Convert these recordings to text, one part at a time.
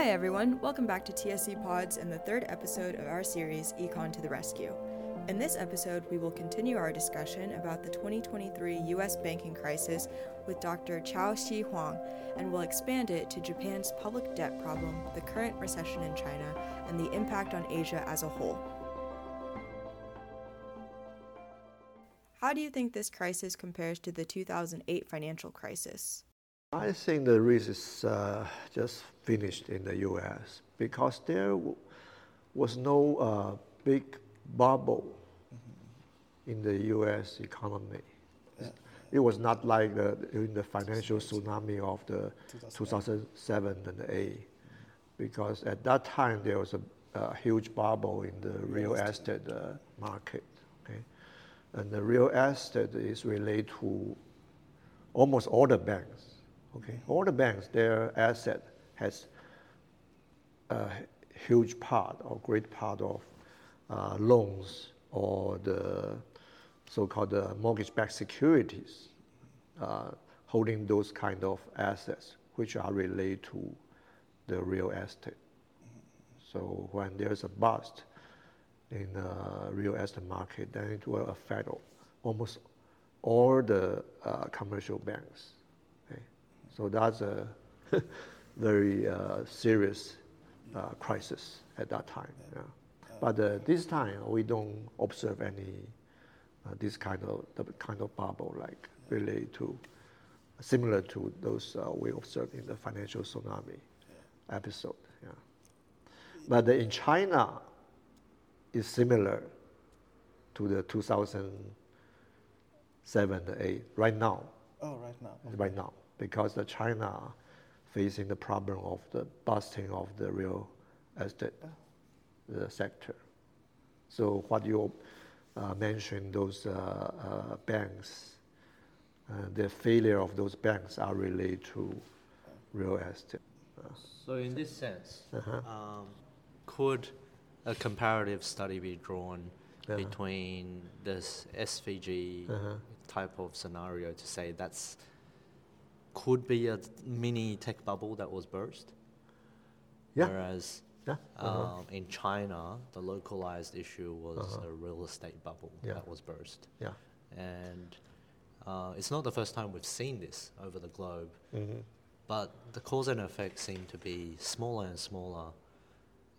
Hi, everyone. Welcome back to TSC Pods and the third episode of our series, Econ to the Rescue. In this episode, we will continue our discussion about the 2023 U.S. banking crisis with Dr. Chao-Hi Huang, and we'll expand it to Japan's public debt problem, the current recession in China, and the impact on Asia as a whole. How do you think this crisis compares to the 2008 financial crisis? I think the risk is uh, just finished in the U.S. because there w- was no uh, big bubble in the U.S. economy. It was not like the, in the financial tsunami of the 2007 and 8, because at that time there was a, a huge bubble in the real estate uh, market. Okay, and the real estate is related to almost all the banks. Okay, all the banks, their asset has a huge part or great part of uh, loans or the so-called uh, mortgage-backed securities, uh, holding those kind of assets, which are related to the real estate. So when there's a bust in the real estate market, then it will affect almost all the uh, commercial banks. Okay? So that's a very uh, serious uh, crisis at that time. Yeah. But uh, this time we don't observe any uh, this kind of the kind of bubble like related to similar to those uh, we observed in the financial tsunami episode. Yeah. But in China, it's similar to the 2007 and 8 right now. Oh, right now. Right now, because the China facing the problem of the busting of the real estate the sector. So what you uh, mentioned, those uh, uh, banks, uh, the failure of those banks are related to real estate. So in this sense, Uh-huh. um, could a comparative study be drawn Uh-huh. between this SVB Uh-huh. type of scenario to say that's could be a mini tech bubble that was burst? Yeah. Whereas Yeah. uh-huh. um, in China, the localized issue was a real estate bubble Yeah. that was burst. Yeah. And uh, it's not the first time we've seen this over the globe, Mhm. but the cause and effect seem to be smaller and smaller.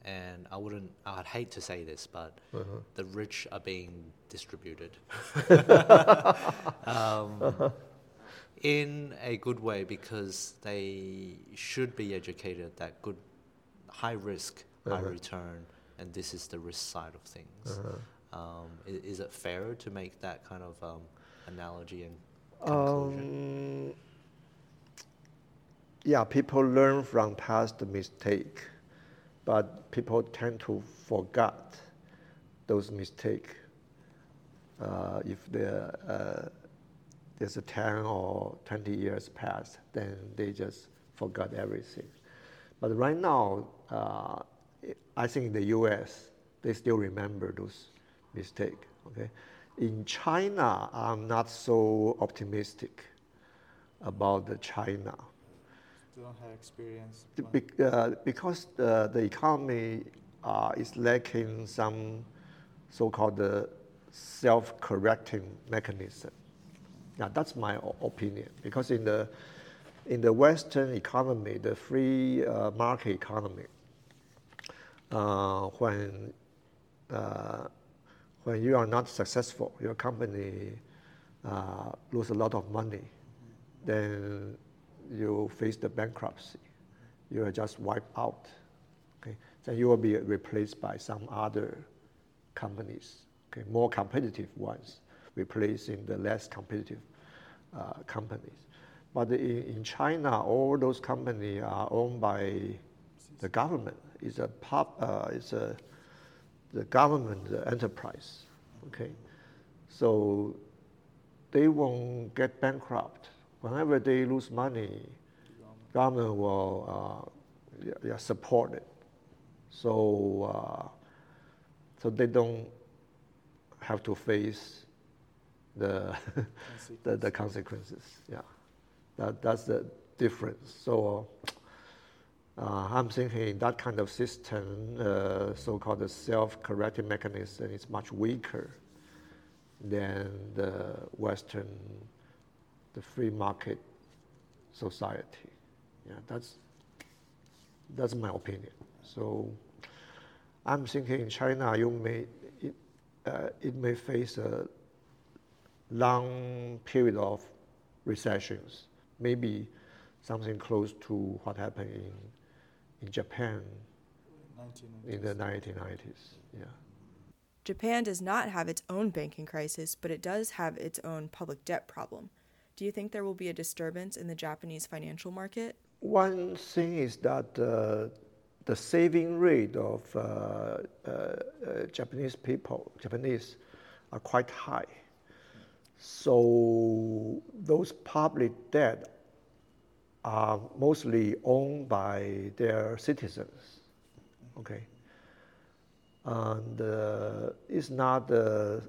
And I wouldn't, I'd hate to say this, but Uh-huh. the rich are being distributed Uh-huh. um, in a good way because they should be educated that good, high risk, high Uh-huh. return, and this is the risk side of things. Uh-huh. Um, is, is it fair to make that kind of um, analogy and conclusion? Um, yeah, people learn from past mistake, but people tend to forget those mistakes. Uh, if there, uh, there's a 10 or 20 years past, then they just forgot everything. But right now, uh, I think in the U.S. they still remember those mistakes. Okay, in China, I'm not so optimistic about the China You don't have experience. Bec- uh, because the, the economy uh, is lacking some so-called uh, self-correcting mechanism. Now that's my opinion. Because in the in the Western economy, the free uh, market economy, uh, when uh, when you are not successful, your company uh, lose a lot of money, then you face the bankruptcy. You are just wiped out. Okay, then you will be replaced by some other companies, okay, more competitive ones, replacing the less competitive uh, companies. But in, in China, all those companies are owned by the government. It's a pub, uh, it's a the government enterprise. Okay, so they won't get bankrupt. Whenever they lose money, government will uh, yeah, support it. So uh, so they don't have to face the the, the consequences. Yeah, that that's the difference. So Uh, I'm thinking that kind of system, uh, so-called the self-correcting mechanism is much weaker than the Western, the free market society. Yeah, that's that's my opinion. So I'm thinking in China, you may it, uh, it may face a long period of recessions, maybe something close to what happened in in Japan in the 1990s. Yeah. Japan does not have its own banking crisis, but it does have its own public debt problem. Do you think there will be a disturbance in the Japanese financial market? One thing is that uh, the saving rate of uh, uh, uh Japanese people, Japanese, are quite high. So those public debt are mostly owned by their citizens. Okay. And uh, it's not uh,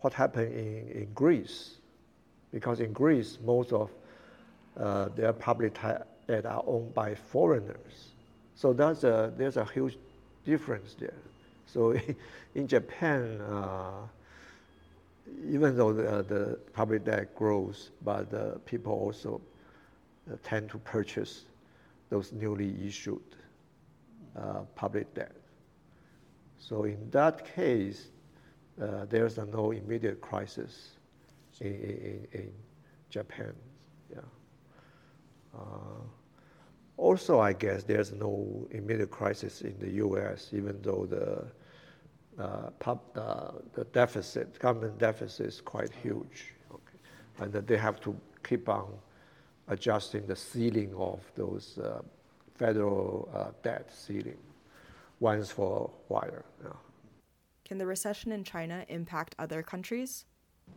what happened in, in Greece, because in Greece, most of uh, their public debt are owned by foreigners. So that's a, there's a huge difference there. So in Japan, uh, even though the, the public debt grows, but the people also uh, tend to purchase those newly issued uh, public debt. So in that case, uh, there's no immediate crisis in, in, in Japan. Yeah. Uh, also, I guess there's no immediate crisis in the U.S., even though the uh, pub, uh, the deficit, government deficit is quite huge. Okay. And they have to keep on adjusting the ceiling of those uh, federal uh, debt ceiling once for a while. Yeah. Can the recession in China impact other countries?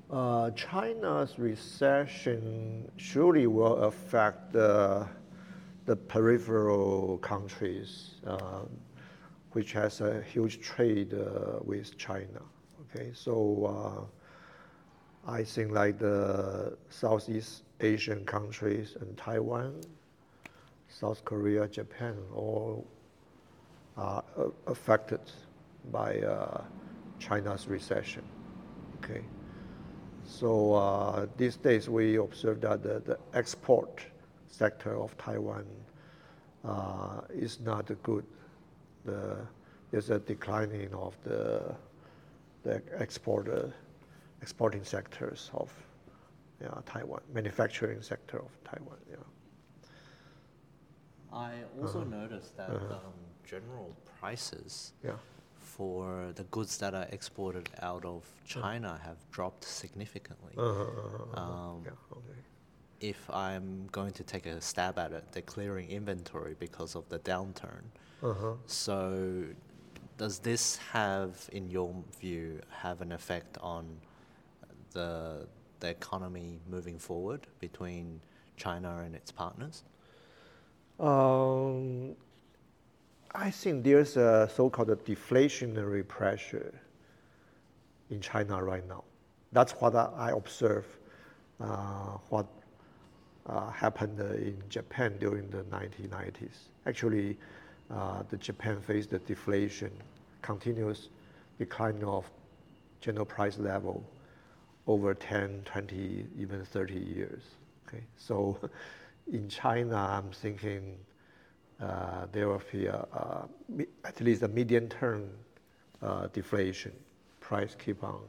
Uh, China's recession surely will affect the, the peripheral countries, uh, which has a huge trade uh, with China. Okay, so uh, I think like the Southeast Asian countries and Taiwan, South Korea, Japan, all are affected by uh, China's recession. Okay. So uh, these days we observe that the, the export sector of Taiwan uh, is not good. The, there's a declining of the, the exporter, exporting sectors of yeah, Taiwan, manufacturing sector of Taiwan. Yeah. I also uh-huh. noticed that uh-huh. um, general prices yeah. for the goods that are exported out of China have dropped significantly. Uh-huh, uh-huh, um, yeah, okay. If I'm going to take a stab at it, they're clearing inventory because of the downturn. Uh-huh. So, does this have, in your view, have an effect on the the economy moving forward between China and its partners? Um, I think there's a so-called deflationary pressure in China right now. That's what I observe. Uh, what happened in Japan during the 1990s. Actually, uh, the Japan faced the deflation, continuous decline of general price level over 10, 20, even 30 years. Okay, so in China, I'm thinking uh, there will be at least a medium-term uh, deflation. Price keep on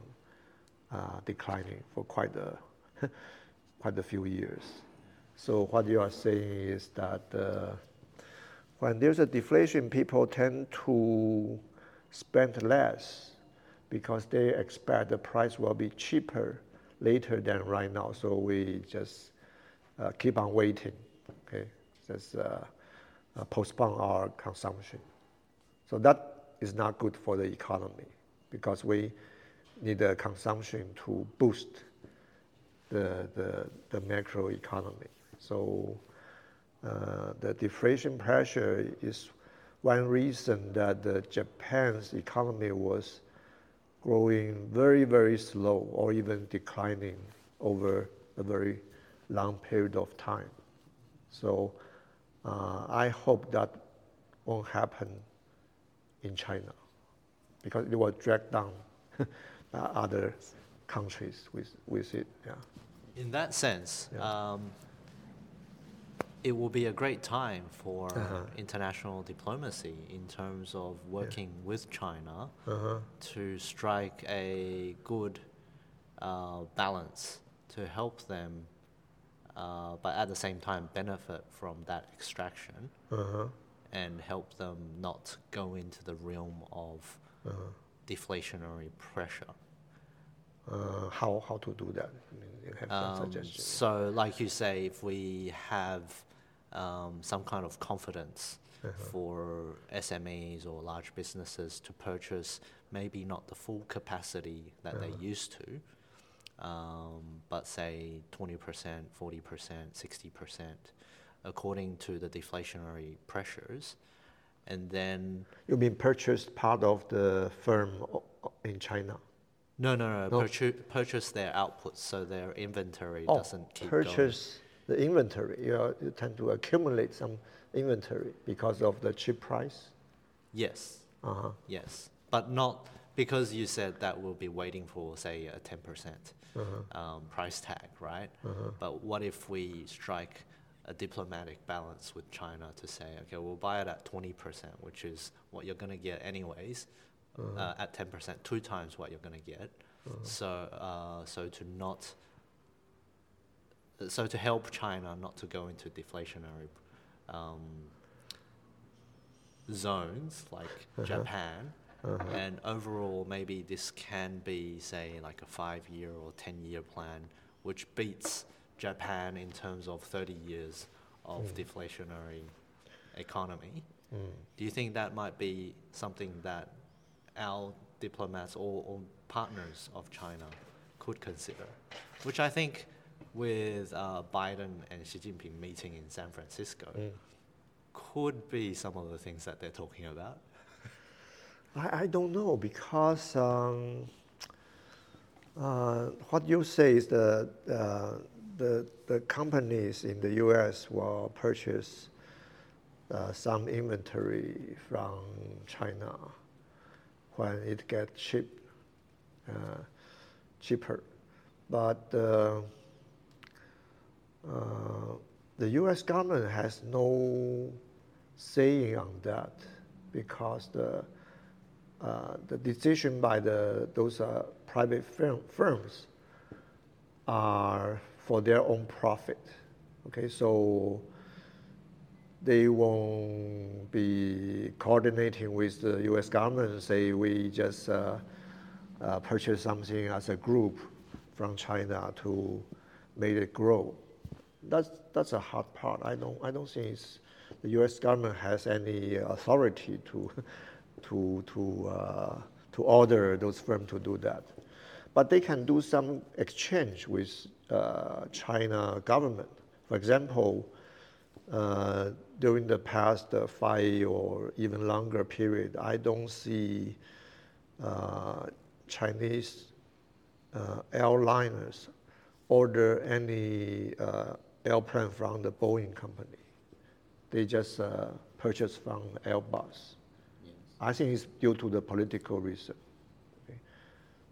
uh, declining for quite a quite a few years. So what you are saying is that uh, when there's a deflation, people tend to spend less because they expect the price will be cheaper later than right now. So we just uh, keep on waiting, okay? Just uh, uh, postpone our consumption. So that is not good for the economy because we need the consumption to boost the, the, the macro economy. So uh, the deflation pressure is one reason that the Japan's economy was growing very, very slow or even declining over a very long period of time. So Uh, I hope that won't happen in China because it will drag down uh, other countries with, with it. Yeah. In that sense, Yeah. um, it will be a great time for Uh-huh. international diplomacy in terms of working with China Uh-huh. to strike a good uh, balance to help them, uh, but at the same time benefit from that extraction Uh-huh. and help them not go into the realm of Uh-huh. deflationary pressure. Uh, how, how to do that? I mean, you have some Um, so, like you say, if we have um, some kind of confidence Uh-huh. for SMEs or large businesses to purchase maybe not the full capacity that they Uh-huh. used to, um, but say 20%, 40%, 60%, according to the deflationary pressures. And then, You mean purchased part of the firm in China? no, no, no, No. Purchase, purchase their outputs so their inventory Oh, doesn't keep going. The inventory. You, are, you tend to accumulate some inventory because of the cheap price. Yes. Uh-huh. Yes, but not because you said that we'll be waiting for, say, a 10% um, price tag, right? But what if we strike a diplomatic balance with China to say, okay, we'll buy it at 20%, which is what you're going to get anyways, uh, at 10%, two times what you're going to get. So, uh, so to not, so to help China not to go into deflationary um, zones like uh-huh. Japan, uh-huh. and overall maybe this can be say like a five-year or ten-year plan, which beats Japan in terms of thirty years of mm. deflationary economy. Mm. Do you think that might be something that our diplomats or, or partners of China could consider? Which I think with uh, Biden and Xi Jinping meeting in San Francisco could be some of the things that they're talking about. I, I don't know because um, uh, what you say is the, uh, the, the companies in the US will purchase uh, some inventory from China when it gets cheap, uh, cheaper. But uh, the US government has no saying on that because the uh, the decision by the those uh, private firm, firms are for their own profit. Okay, so they won't be coordinating with the U.S. government and say we just uh, uh, purchase something as a group from China to make it grow. That's that's a hard part. I don't I don't think the U.S. government has any authority to to to uh, to order those firms to do that, but they can do some exchange with uh, China government. For example, uh, during the past uh, five or even longer period, I don't see uh, Chinese uh, airliners order any airplane from the Boeing company. They just uh, purchase from Airbus. I think it's due to the political reason. okay.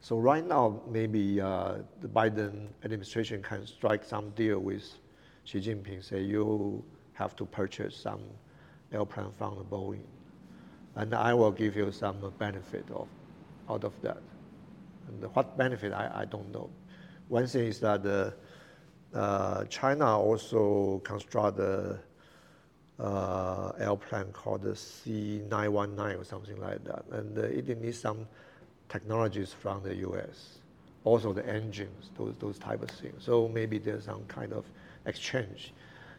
So right now, maybe uh, the Biden administration can strike some deal with Xi Jinping, say you have to purchase some airplane from the Boeing, and I will give you some benefit of, out of that. And what benefit, I, I don't know. One thing is that the, uh, China also construct a uh, airplane called the C919 or something like that, and uh, it needs some technologies from the U.S. Also the engines, those those type of things. So maybe there's some kind of exchange.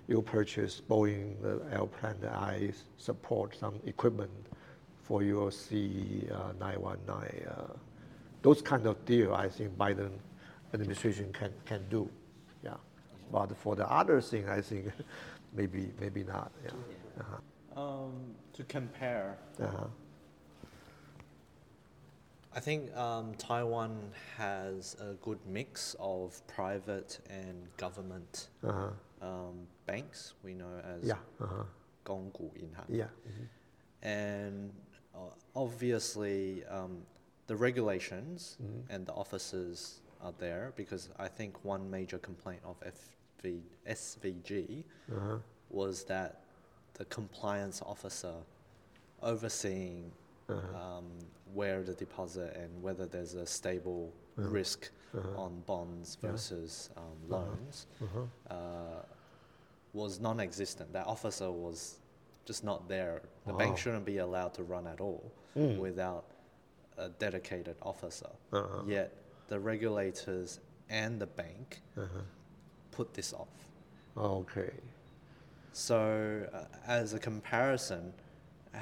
You purchase Boeing the airplane, I support some equipment for your C919. Uh, those kind of deal, I think Biden administration can can do. But for the other thing, I think maybe maybe not. Yeah. Uh-huh. Um, to compare. Uh-huh. I think um, Taiwan has a good mix of private and government uh-huh. um, banks. We know as yeah. uh-huh. Gonggu Yinhang. Yeah. Mm-hmm. And uh, obviously, um, the regulations mm-hmm. and the officers are there because I think one major complaint of FV, SVB Uh-huh. was that the compliance officer overseeing Uh-huh. um, where the deposit and whether there's a stable risk on bonds Uh-huh. Versus um, loans Uh-huh. uh, was non-existent. That officer was just not there. The Wow. bank shouldn't be allowed to run at all Mm. without a dedicated officer. Uh-huh. Yet the regulators and the bank Uh-huh. put this off. Okay. So, uh, as a comparison,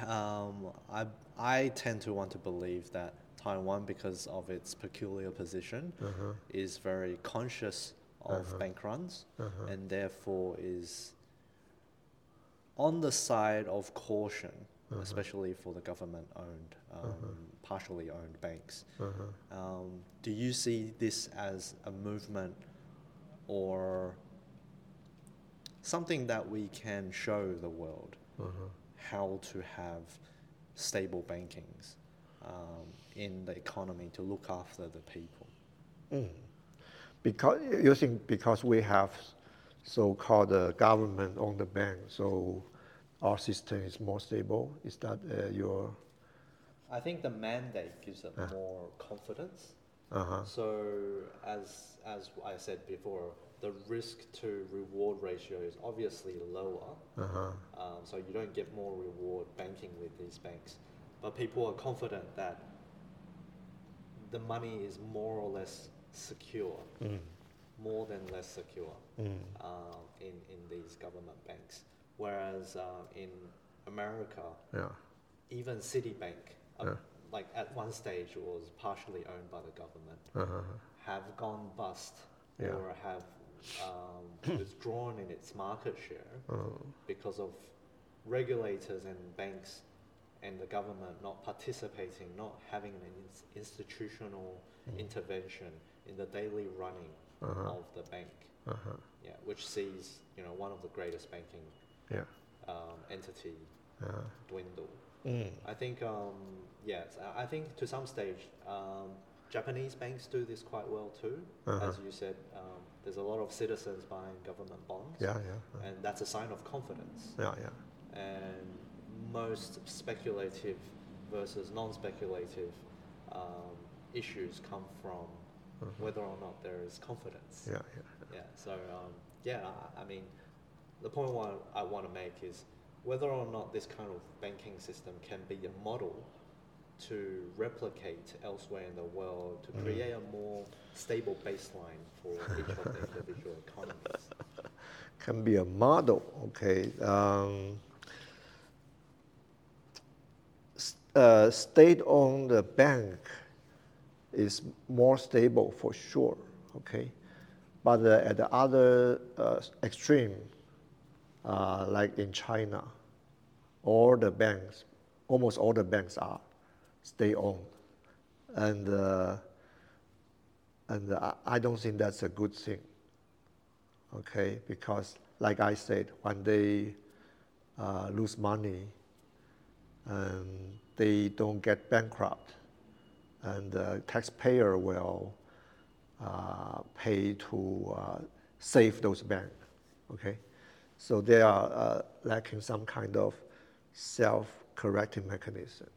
um, I, I tend to want to believe that Taiwan, because of its peculiar position, Uh-huh. is very conscious of Uh-huh. bank runs Uh-huh. and therefore is on the side of caution, Uh-huh. especially for the government owned, um, partially owned banks. Uh-huh. Um, do you see this as a movement or something that we can show the world Uh-huh. how to have stable bankings um, in the economy to look after the people? Mm. Because you think because we have so-called uh, government-owned bank, so our system is more stable. Is that uh, your? I think the mandate gives it more confidence. Uh-huh. So, as as I said before, the risk to reward ratio is obviously lower. Uh-huh. Um, so you don't get more reward banking with these banks, but people are confident that the money is more or less secure, Mm. more than less secure Mm. um, in in these government banks. Whereas uh, in America, Yeah. even Citibank, uh, Yeah. like at one stage was partially owned by the government, Uh-huh. have gone bust Yeah. or have um, withdrawn in its market share Uh, because of regulators and banks and the government not participating, not having an ins- institutional intervention in the daily running Uh-huh. of the bank. uh-huh. Yeah, which sees you know one of the greatest banking Yeah. um, entity Uh, dwindle. mm. I think um, yes, I think to some stage um, Japanese banks do this quite well too. Uh-huh. As you said, um, there's a lot of citizens buying government bonds, Yeah. Yeah. and that's a sign of confidence. Yeah. Yeah. And most speculative versus non-speculative um, issues come from whether or not there is confidence. Mm-hmm. Yeah. Yeah. Yeah. So um, yeah, I, I mean, the point one I want to make is whether or not this kind of banking system can be a model to replicate elsewhere in the world to Mm. create a more stable baseline for each of the individual economies. Can be a model. Okay. Um, uh, state-owned bank is more stable for sure. Okay. But uh, at the other uh, extreme, uh, like in China, all the banks, almost all the banks are state-owned, and uh, and I, I don't think that's a good thing. Okay, because like I said, when they uh, lose money, and they don't get bankrupt, and the taxpayer will uh, pay to uh, save those banks. Okay, so they are uh, lacking some kind of self-correcting mechanism.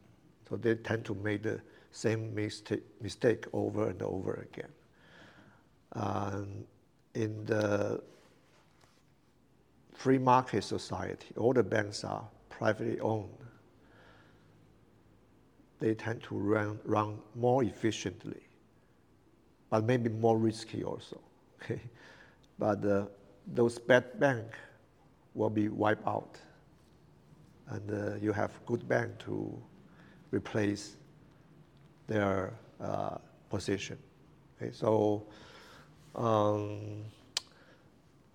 So they tend to make the same mistake, mistake over and over again. And in the free market society, all the banks are privately owned. They tend to run, run more efficiently, but maybe more risky also. Okay, but uh, those bad banks will be wiped out, and uh, you have good bank to replace their uh, position. Okay, so um,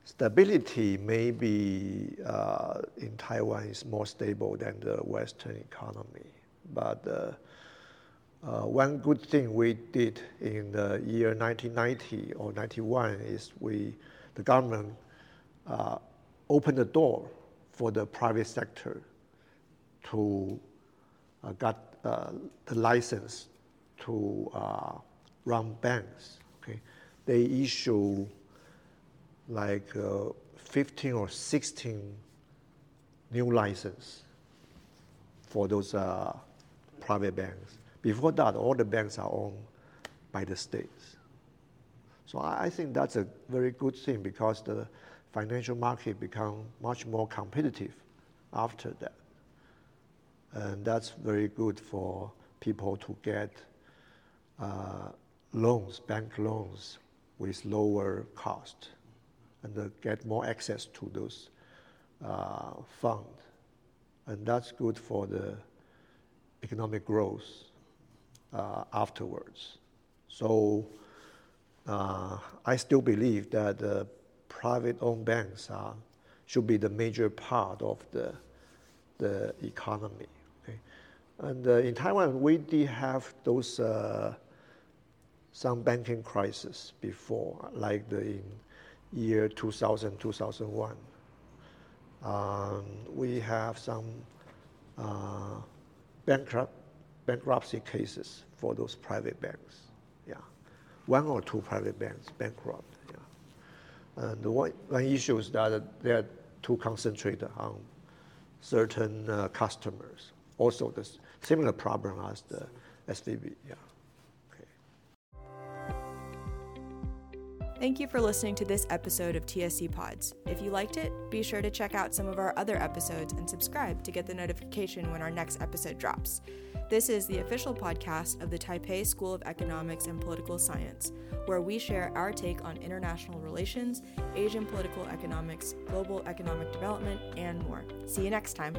stability maybe uh, in Taiwan is more stable than the Western economy, but uh, uh, one good thing we did in the year 1990 or 91 is we, the government, opened the door for the private sector to uh, get uh, the license to uh, run banks. Okay, they issue like uh, 15 or 16 new license for those uh, private banks. Before that, all the banks are owned by the states. So I, I think that's a very good thing because the financial market become much more competitive after that. And that's very good for people to get uh, loans, bank loans with lower cost and get more access to those uh, funds. And that's good for the economic growth uh, afterwards. So uh, I still believe that private-owned banks are, should be the major part of the, the economy. Okay? And uh, in Taiwan, we did have those uh, some banking crisis before, like the in year 2000, 2001. Um, we have some uh, bankrupt, bankruptcy cases for those private banks. Yeah, one or two private banks bankrupt. And one, one issue is that they are too concentrated on certain uh, customers. Also, the similar problem as the SVB. Yeah. Thank you for listening to this episode of TSC Pods. If you liked it, be sure to check out some of our other episodes and subscribe to get the notification when our next episode drops. This is the official podcast of the Taipei School of Economics and Political Science, where we share our take on international relations, Asian political economics, global economic development, and more. See you next time.